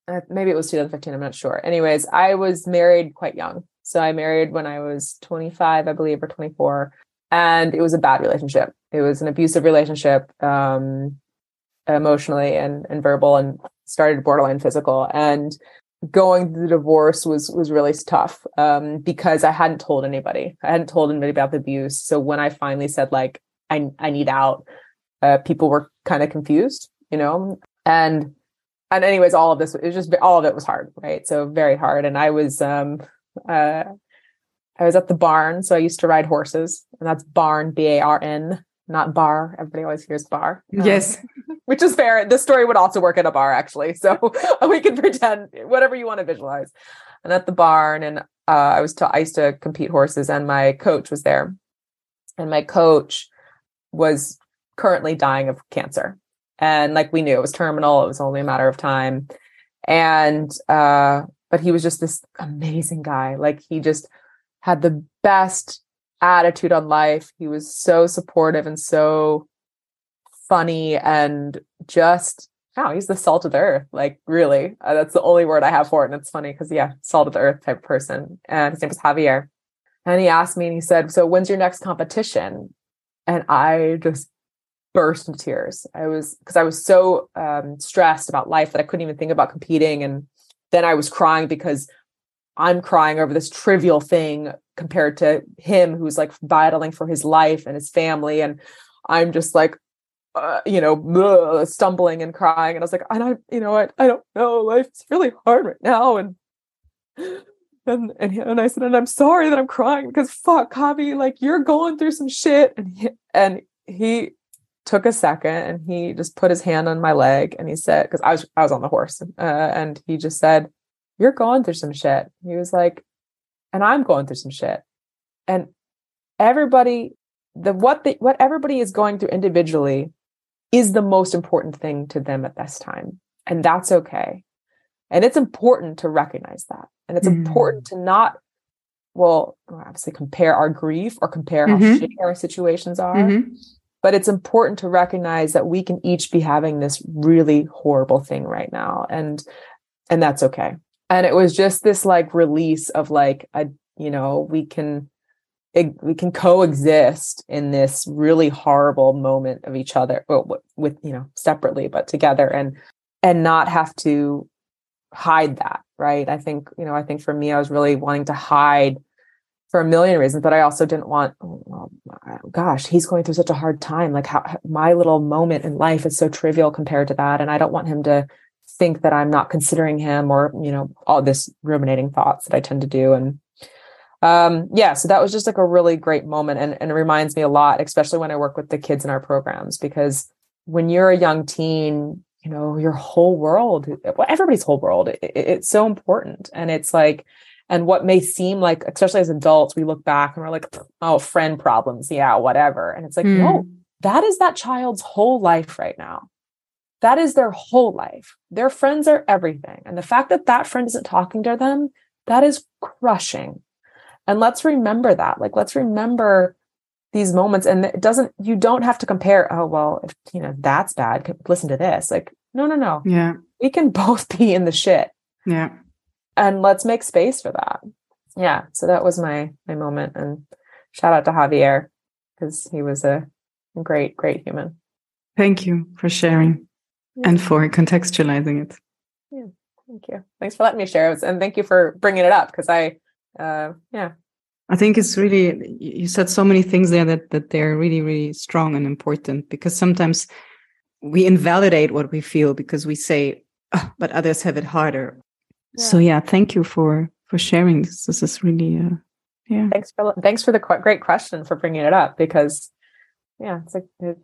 uh, maybe it was 2015. I'm not sure. Anyways, I was married quite young. So I married when I was 25, I believe, or 24, and it was a bad relationship. It was an abusive relationship, um, emotionally and and verbal, and started borderline physical. And going through the divorce was was really tough um, because I hadn't told anybody. I hadn't told anybody about the abuse. So when I finally said like I I need out, uh, people were kind of confused, you know, and and anyways, all of this it was just all of it was hard, right? So very hard. And I was um uh I was at the barn, so I used to ride horses, and that's barn B A R N, not bar. Everybody always hears bar. Um, Yes. which is fair. This story would also work at a bar, actually. So we can pretend whatever you want to visualize. And at the barn, and uh, I was to I used to compete horses, and my coach was there, and my coach was currently dying of cancer, and like we knew it was terminal. It was only a matter of time, and uh, but he was just this amazing guy. Like he just had the best attitude on life. He was so supportive and so funny and just wow, he's the salt of the earth. Like really, uh, that's the only word I have for it. And it's funny because yeah, salt of the earth type person. And his name was Javier. And he asked me and he said, "So when's your next competition?" And I just burst into tears. I was because I was so um, stressed about life that I couldn't even think about competing. And then I was crying because I'm crying over this trivial thing compared to him who's like battling for his life and his family. And I'm just like, uh, you know, stumbling and crying. And I was like, I don't, you know what? I don't know. Life's really hard right now. And and and, he, and I said, and I'm sorry that I'm crying because fuck, Javi, like you're going through some shit. And he, and he took a second and he just put his hand on my leg and he said, because I was I was on the horse, uh, and he just said, "You're going through some shit." He was like, and I'm going through some shit, and everybody, the what the what everybody is going through individually is the most important thing to them at this time, and that's okay. And it's important to recognize that. And it's mm-hmm. important to not, well, obviously compare our grief or compare mm-hmm. how shitty our situations are. Mm-hmm. But it's important to recognize that we can each be having this really horrible thing right now. And and that's okay. And it was just this like release of like a, you know, we can it, we can coexist in this really horrible moment of each other well, with you know separately but together and and not have to hide that right i think you know i think for me i was really wanting to hide for a million reasons but i also didn't want oh, gosh he's going through such a hard time. Like how my little moment in life is so trivial compared to that and i don't want him to think that i'm not considering him or you know all this ruminating thoughts that i tend to do. And um yeah so that was just like a really great moment and, and it reminds me a lot especially when i work with the kids in our programs because when you're a young teen you know your whole world well, everybody's whole world it, it's so important. And it's like and what may seem like especially as adults we look back and we're like oh friend problems yeah whatever. And it's like mm. no that is that child's whole life right now. That is their whole life. Their friends are everything. And the fact that that friend isn't talking to them that is crushing. And let's remember that. Like let's remember these moments. And it doesn't you don't have to compare oh well if you know that's bad listen to this. Like no no no. Yeah. We can both be in the shit. Yeah and let's make space for that. Yeah so that was my my moment. And shout out to javier because he was a great great human. Thank you for sharing yeah. and for contextualizing it. Yeah thank you. Thanks for letting me share. It and thank you for bringing it up because i uh yeah. I think it's really you said so many things there that that they're really really strong and important because sometimes we invalidate what we feel because we say oh, but others have it harder. Yeah. So yeah, thank you for for sharing this. This is really uh, yeah. Thanks for thanks for the qu- great question for bringing it up because yeah, it's like it,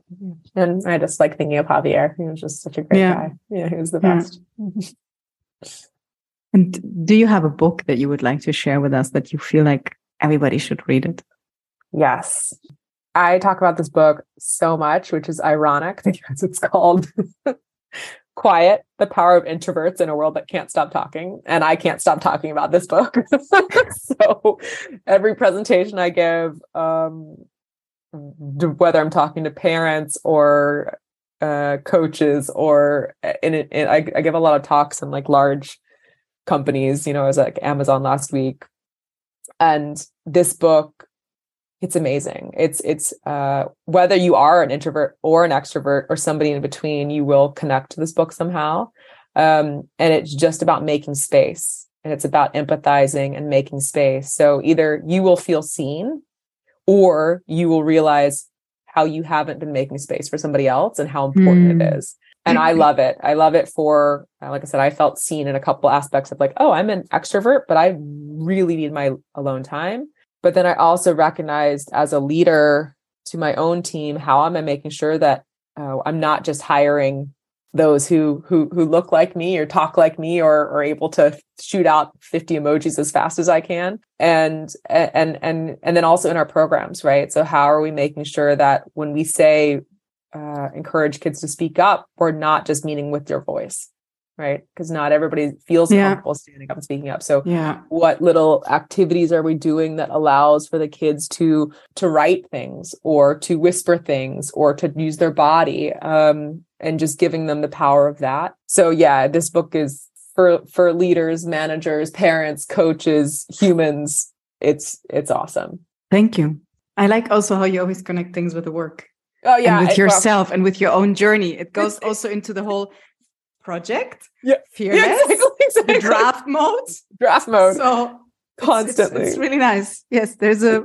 and I just like thinking of Javier. He was just such a great yeah. guy. Yeah, he was the best. Yeah. and do you have a book that you would like to share with us that you feel like everybody should read it. Yes. I talk about this book so much, which is ironic because it's called Quiet, the Power of Introverts in a World That Can't Stop Talking. And I can't stop talking about this book. so every presentation I give, um, whether I'm talking to parents or uh, coaches or in, in I, I give a lot of talks in like large companies, you know, I was like Amazon last week and this book it's amazing it's it's uh, whether you are an introvert or an extrovert or somebody in between you will connect to this book somehow um, and it's just about making space and it's about empathizing and making space so either you will feel seen or you will realize how you haven't been making space for somebody else and how important mm. it is and I love it. I love it for, uh, like I said, I felt seen in a couple aspects of like, oh, I'm an extrovert, but I really need my alone time. But then I also recognized as a leader to my own team, how am I making sure that uh, I'm not just hiring those who who who look like me or talk like me or are able to shoot out 50 emojis as fast as I can? And and and and then also in our programs right? So how are we making sure that when we say uh, encourage kids to speak up we're not just meaning with their voice right? Because not everybody feels Yeah. comfortable standing up and speaking up. So Yeah. what little activities are we doing that allows for the kids to to write things or to whisper things or to use their body um and just giving them the power of that so yeah this book is for for leaders managers parents coaches humans it's it's awesome Thank you. I like also how you always connect things with the work oh yeah and with I- well, yourself and with your own journey. It goes also into the whole project, Yeah. fearless, yeah, exactly, exactly. the draft mode. draft mode So it's- it's- constantly It's, really nice. Yes, there's a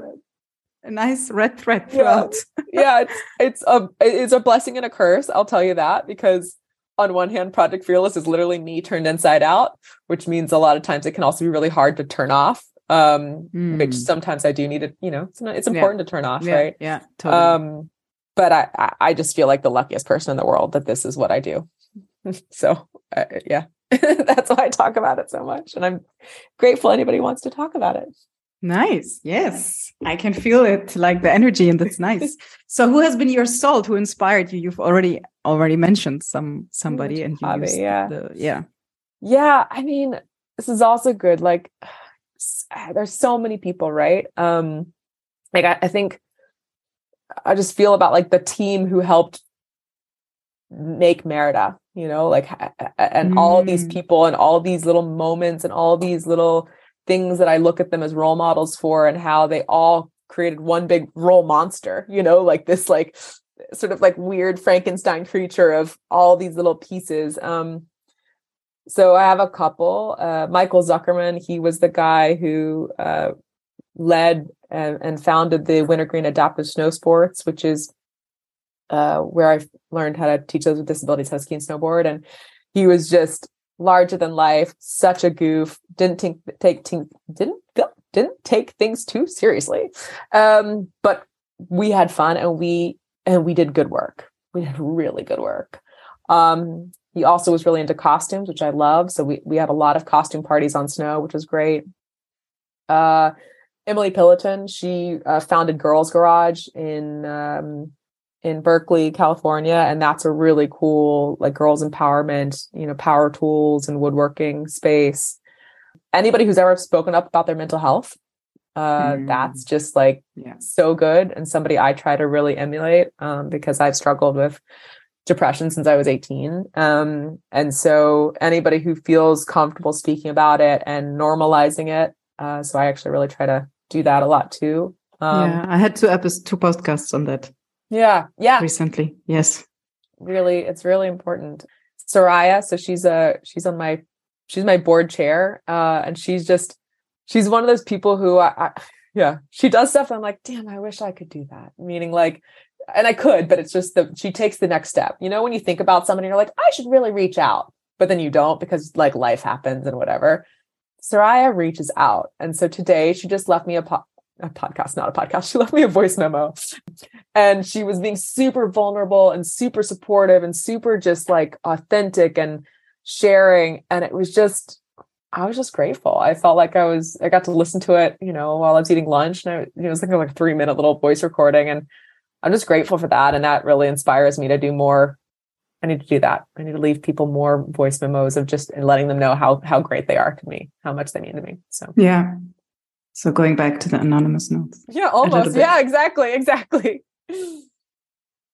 a nice red thread throughout. yeah, it's it's a it's a blessing and a curse. I'll tell you that because on one hand, Project Fearless is literally me turned inside out, which means a lot of times it can also be really hard to turn off. Um, which Mm. sometimes I do need to, you know, it's not, it's Yeah. important to turn off, yeah, right? yeah, totally. Um, but I- I just feel like the luckiest person in the world that this is what I do. so uh, yeah, that's why I talk about it so much, and I'm grateful anybody wants to talk about it. nice. Yes, I can feel it, like the energy, and that's nice. so, who has been your salt? Who inspired you? You've already already mentioned some somebody, and you Javi, used yeah. the, yeah. Yeah, I mean, this is also good. Like, there's so many people, right? Um, like I, I think I just feel about like the team who helped make Merida, you know, like and all these Mm. people and all these little moments and all these little things that I look at them as role models for and how they all created one big role monster, you know, like this like sort of like weird Frankenstein creature of all these little pieces. Um so I have a couple. Uh, Michael Zuckerman, he was the guy who uh, led and, and founded the Wintergreen Adaptive Snow Sports, which is uh, where I learned how to teach those with disabilities how to ski and snowboard. And he was just larger than life, such a goof. Didn't take didn't didn't take things too seriously, um, but we had fun and we and we did good work. We did really good work. Um, he also was really into costumes, which I love. So we we had a lot of costume parties on snow, which was great. Uh, Emily Pilloton, she uh, founded Girls Garage in um, in Berkeley, California, and that's a really cool like girls empowerment, you know, power tools and woodworking space. Anybody who's ever spoken up about their mental health, uh, Mm. that's just like Yeah. so good and somebody I try to really emulate um, because I've struggled with depression since I was 18. Um, and so anybody who feels comfortable speaking about it and normalizing it. Uh, so I actually really try to do that a lot too. Um, yeah, I had two episodes, two podcasts on that yeah. Yeah. recently. Yes. Really, it's really important. Soraya, so she's a, she's on my, she's my board chair. Uh, and she's just, she's one of those people who I, I yeah, she does stuff. I'm like, damn, I wish I could do that. Meaning like, and I could, but it's just that she takes the next step. You know, when you think about somebody, and you're like, I should really reach out, but then you don't because like life happens and whatever. Soraya reaches out. And so today she just left me a, po- a podcast, not a podcast. She left me a voice memo and she was being super vulnerable and super supportive and super just like authentic and sharing. And it was just, I was just grateful. I felt like I was, I got to listen to it, you know, while I was eating lunch and I, it was like a three minute little voice recording. And I'm just grateful for that. And that really inspires me to do more. I need to do that. I need to leave people more voice memos of just letting them know how how great they are to me, how much they mean to me. So Yeah. So going back to the anonymous notes. yeah, almost. Yeah, exactly, exactly.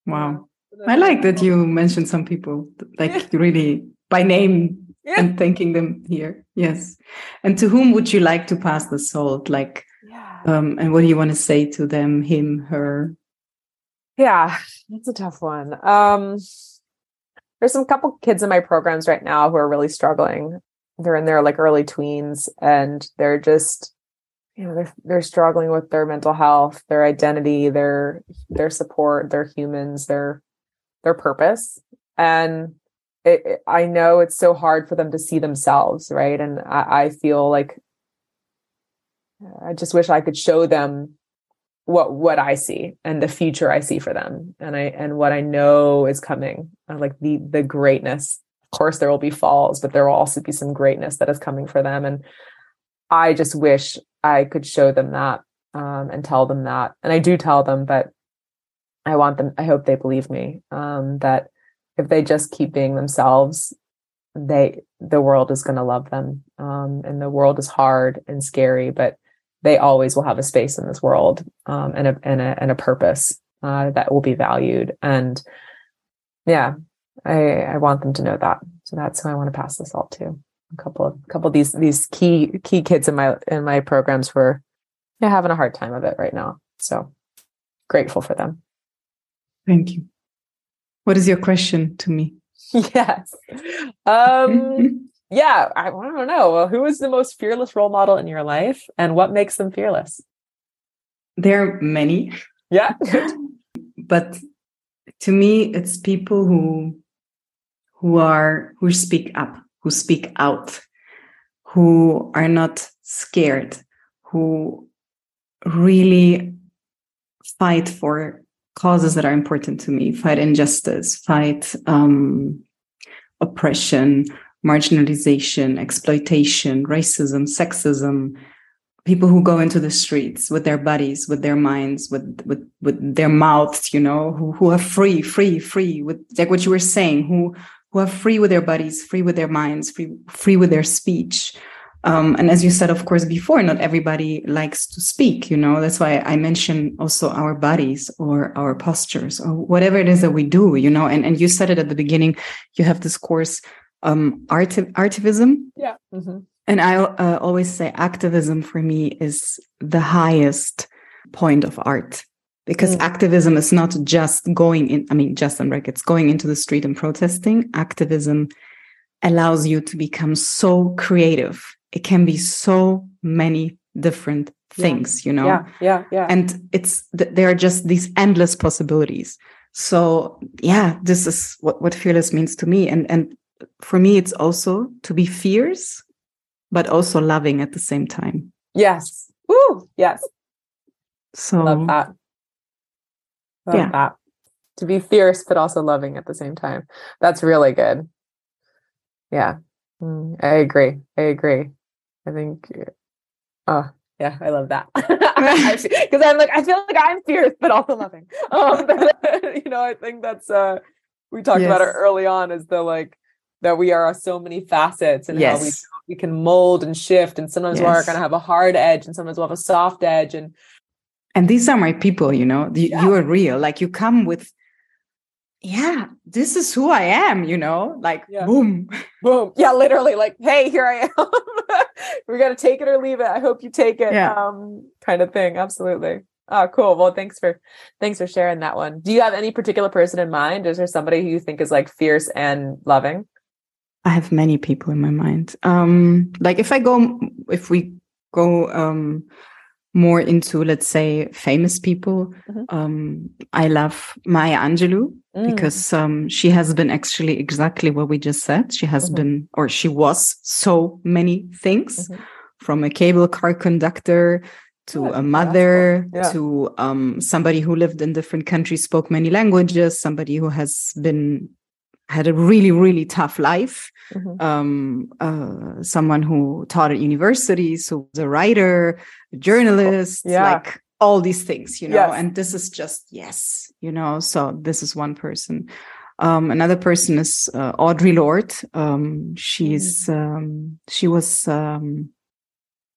Wow. I like that you mentioned some people like really by name Yeah. and thanking them here. Yes. And to whom would you like to pass the salt? Like, Yeah. um, and what do you want to say to them, him, her? Yeah, that's a tough one. Um, there's some couple kids in my programs right now who are really struggling. They're in their like early tweens and they're just, you know, they're they're struggling with their mental health, their identity, their their support, their humans, their their purpose. And it, it- I know it's so hard for them to see themselves, right? And I, I feel like I just wish I could show them what what I see and the future I see for them and I and what I know is coming uh, like the the greatness of course there will be falls but there will also be some greatness that is coming for them and I just wish I could show them that um, and tell them that and I do tell them but I want them I hope they believe me um, that if they just keep being themselves they the world is going to love them um, and the world is hard and scary but they always will have a space in this world um, and, a, and, a, and a purpose uh, that will be valued. And yeah I, I want them to know that. So that's who i want to pass this all to a couple of a couple of these these key key kids in my in my programs were are yeah, having a hard time of it right now so grateful for them thank you what is your question to me yes. Um, yeah, I, I don't know. Well, who is the most fearless role model in your life and what makes them fearless? There are many. Yeah. but to me, it's people who who are who speak up, who speak out, who are not scared, who really fight for causes that are important to me fight injustice fight um, oppression marginalization exploitation racism sexism people who go into the streets with their bodies with their minds with with with their mouths you know who who are free free free with like what you were saying who who are free with their bodies free with their minds free free with their speech um, and as you said, of course, before, not everybody likes to speak, you know, that's why I mention also our bodies or our postures or whatever it is that we do, you know, and, and you said it at the beginning, you have this course, um, art, artivism. Yeah. Mm-hmm. And I uh, always say activism for me is the highest point of art because mm. activism is not just going in, I mean, just on brackets, going into the street and protesting. Activism allows you to become so creative. It can be so many different things yeah. you know? Yeah yeah yeah. And it's there are just these endless possibilities. So yeah this is what what fearless means to me. And and for me it's also to be fierce but also loving at the same time. Yes. Woo! yes. So love that love yeah. that to be fierce but also loving at the same time that's really good yeah mm, i agree i agree I think, oh yeah, I love that because I'm like I feel like I'm fierce but also loving. Um, you know, I think that's uh, we talked yes. about it early on is the like that we are so many facets and yes. how we we can mold and shift and sometimes yes. we're going to have a hard edge and sometimes we'll have a soft edge and and these are my people you know you, yeah. you are real like you come with yeah, this is who I am, you know, like yeah. boom, boom. Yeah, literally, like, hey, here I am. We're gonna take it or leave it. I hope you take it. Yeah. Um, kind of thing. Absolutely. Oh, cool. Well, thanks for thanks for sharing that one. Do you have any particular person in mind? Is there somebody who you think is like fierce and loving? I have many people in my mind. Um, like if I go, if we go um more into let's say famous people mm-hmm. um i love maya angelou mm. because um she has been actually exactly what we just said she has mm-hmm. been or she was so many things mm-hmm. from a cable car conductor to yeah, a mother yeah. to um somebody who lived in different countries spoke many languages somebody who has been had a really really tough life mm-hmm. um, uh, someone who taught at universities who was a writer a journalist yeah. like all these things you know yes. and this is just yes you know so this is one person um, another person is uh, audre lorde um, she's mm-hmm. um, she was um,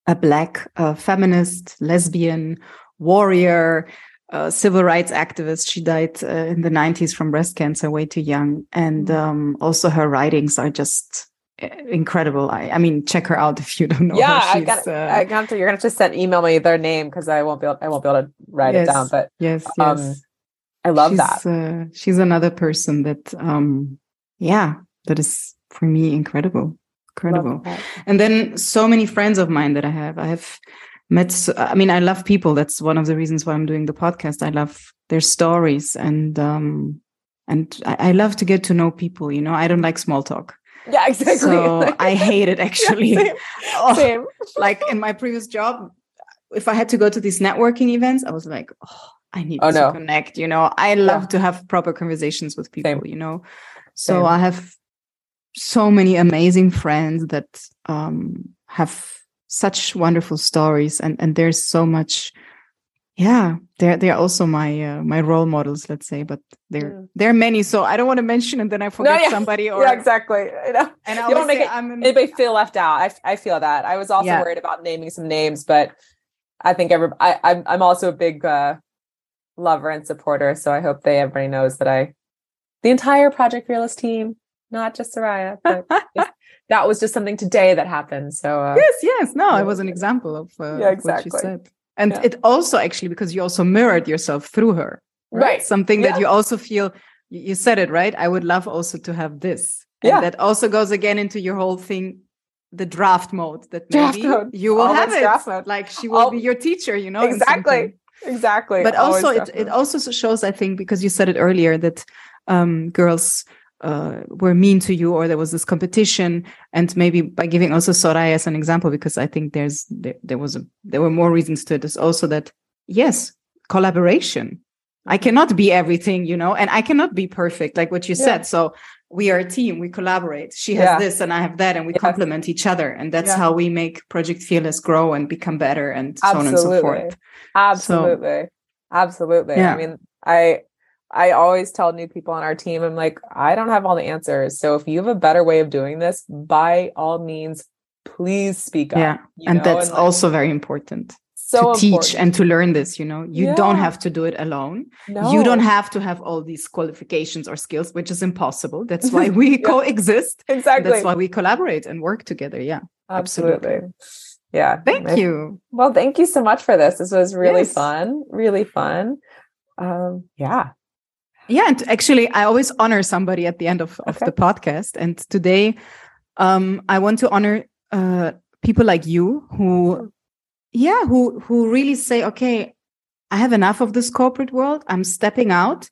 a black uh, feminist lesbian warrior a civil rights activist. She died uh, in the 90s from breast cancer, way too young. And mm-hmm. um, also her writings are just uh, incredible. I, I mean, check her out if you don't know. Yeah, I got. Uh, I got to. You're gonna just send email me their name because I won't be. Able, I won't be able to write yes, it down. But yes, um, yes. I love she's, that. Uh, she's another person that, um, yeah, that is for me incredible, incredible. And then so many friends of mine that I have. I have met i mean i love people that's one of the reasons why i'm doing the podcast i love their stories and um and I, I love to get to know people you know i don't like small talk yeah exactly so i hate it actually yeah, same. Oh, same. like in my previous job if i had to go to these networking events i was like oh i need oh, to no. connect you know i love yeah. to have proper conversations with people same. you know so same. i have so many amazing friends that um have such wonderful stories and and there's so much yeah they're they're also my uh, my role models let's say but there Mm. there are many so i don't want to mention and then i forget yeah. somebody or yeah, exactly. I know. and I You don't make it- I'm an- Anybody feel left out? I, I feel that. I was also Yeah. worried about naming some names, but I think every I, I'm I'm also a big uh, lover and supporter. So I hope they everybody knows that I, the entire Project Fearless team, not just Soraya, but that was just something today that happened. So uh, yes yes no Yeah. it was an example of uh, Yeah, what you exactly. said and Yeah. it also actually because you also mirrored yourself through her right, something that you also feel you said it right i would love also to have this and Yeah. that also goes again into your whole thing the draft mode that Draft maybe mode. you will Always have it draft mode. like she will Al- be your teacher you know exactly, exactly. but Always also it, it also shows i think because you said it earlier that um, girls uh, were mean to you or there was this competition and maybe by giving also Soraya as an example because i think there's there, there was a there were more reasons to it is also that yes collaboration i cannot be everything you know and i cannot be perfect like what you Yeah. said so we are a team we collaborate she has Yeah. this and i have that and we Yes. complement each other and that's Yeah. how we make project fearless grow and become better and so on and so forth Absolutely. Absolutely. Yeah. I mean, I I always tell new people on our team, I'm like, I don't have all the answers. So if you have a better way of doing this, by all means, please speak up. yeah and know? that's like, also very important so to teach and to learn this you know you don't have to do it alone no. you don't have to have all these qualifications or skills which is impossible that's why we Yeah. coexist exactly. that's why we collaborate and work together yeah absolutely. Absolutely. Yeah. thank I- you Well, thank you so much for this. This was really Yes. fun. Really fun. Um, yeah. Yeah and actually i always honor somebody at the end of, of Okay. the podcast. And today um i want to honor uh people like you who yeah who who really say okay i have enough of this corporate world. I'm stepping out.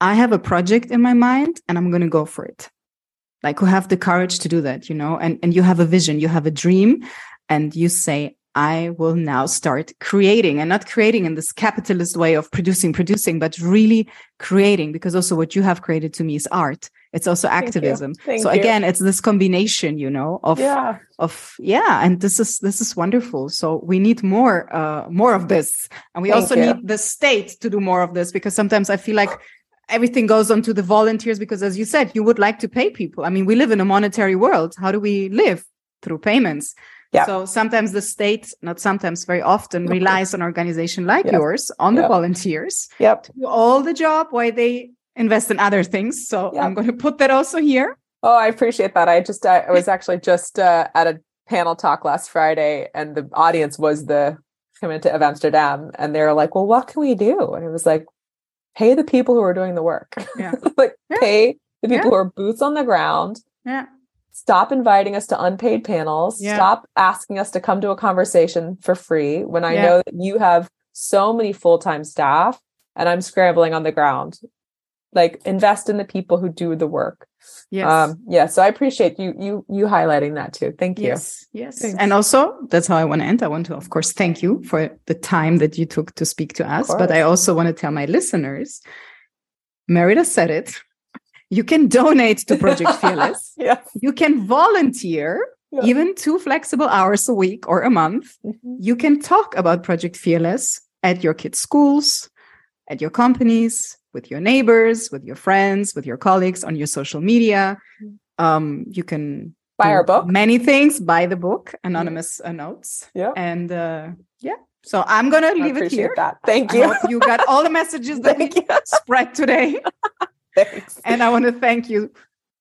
I have a project in my mind and i'm going to go for it. Like who have the courage to do that you know? And and you have a vision you have a dream and you say i will now start creating and not creating in this capitalist way of producing producing but really creating because also what you have created to me is art. It's also activism. Thank so you. again it's this combination you know of Yeah. of yeah and this is this is wonderful. So we need more uh more of this. And we Thank also you. need the state to do more of this because sometimes i feel like everything goes on to the volunteers because as you said you would like to pay people. I mean we live in a monetary world. How do we live? Through payments Yeah. so sometimes the state not sometimes very often relies on organization like Yes. yours on the Yep. volunteers Yep. to do all the job while they invest in other things so Yep. i'm going to put that also here Oh, I appreciate that. I just I, I was actually just uh, at a panel talk last Friday, and the audience was the community of Amsterdam, and they were like, "Well, what can we do?" And it was like, "Pay the people who are doing the work. Yeah. like Yeah. pay the people Yeah. who are boots on the ground. yeah Stop inviting us to unpaid panels. Yeah. Stop asking us to come to a conversation for free when I Yeah. know that you have so many full time staff, and I'm scrambling on the ground." Like invest in the people who do the work. yes Um, yeah, so I appreciate you you you highlighting that too. Thank you. Yes, yes. Thanks. And also, that's how I want to end. I want to, of course, thank you for the time that you took to speak to us. But I also want to tell my listeners Merida said it. You can donate to Project Fearless. Yeah. You can volunteer Yeah. even two flexible hours a week or a month. Mhm. You can talk about Project Fearless at your kids' schools, at your companies, with your neighbors, with your friends, with your colleagues on your social media. Um, you can Buy our book. Many things. Buy the book, Anonymous uh, Notes. Yeah. And uh, yeah. So I'm gonna leave it here. that. Thank you. you got all the messages that we spread today. Thanks. And I want to thank you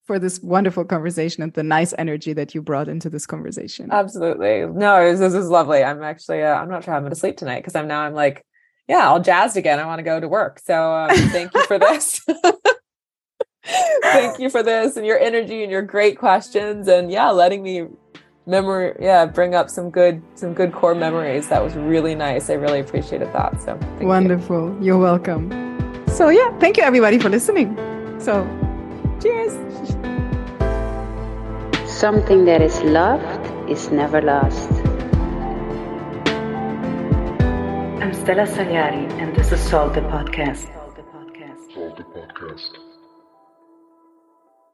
for this wonderful conversation and the nice energy that you brought into this conversation. Absolutely. No, was, this is lovely. I'm actually uh, I'm not sure I'm going to sleep tonight because I'm now I'm like, yeah, all jazzed again. I want to go to work. So um, thank you for this. thank you for this and your energy and your great questions and yeah, letting me memory yeah bring up some good some good core memories. That was really nice. I really appreciated that. So thank you. Wonderful. You're welcome. So yeah, thank you everybody for listening. So cheers. Something that is loved is never lost. I'm Stella Sagliari, and this is Salt the Podcast. The podcast.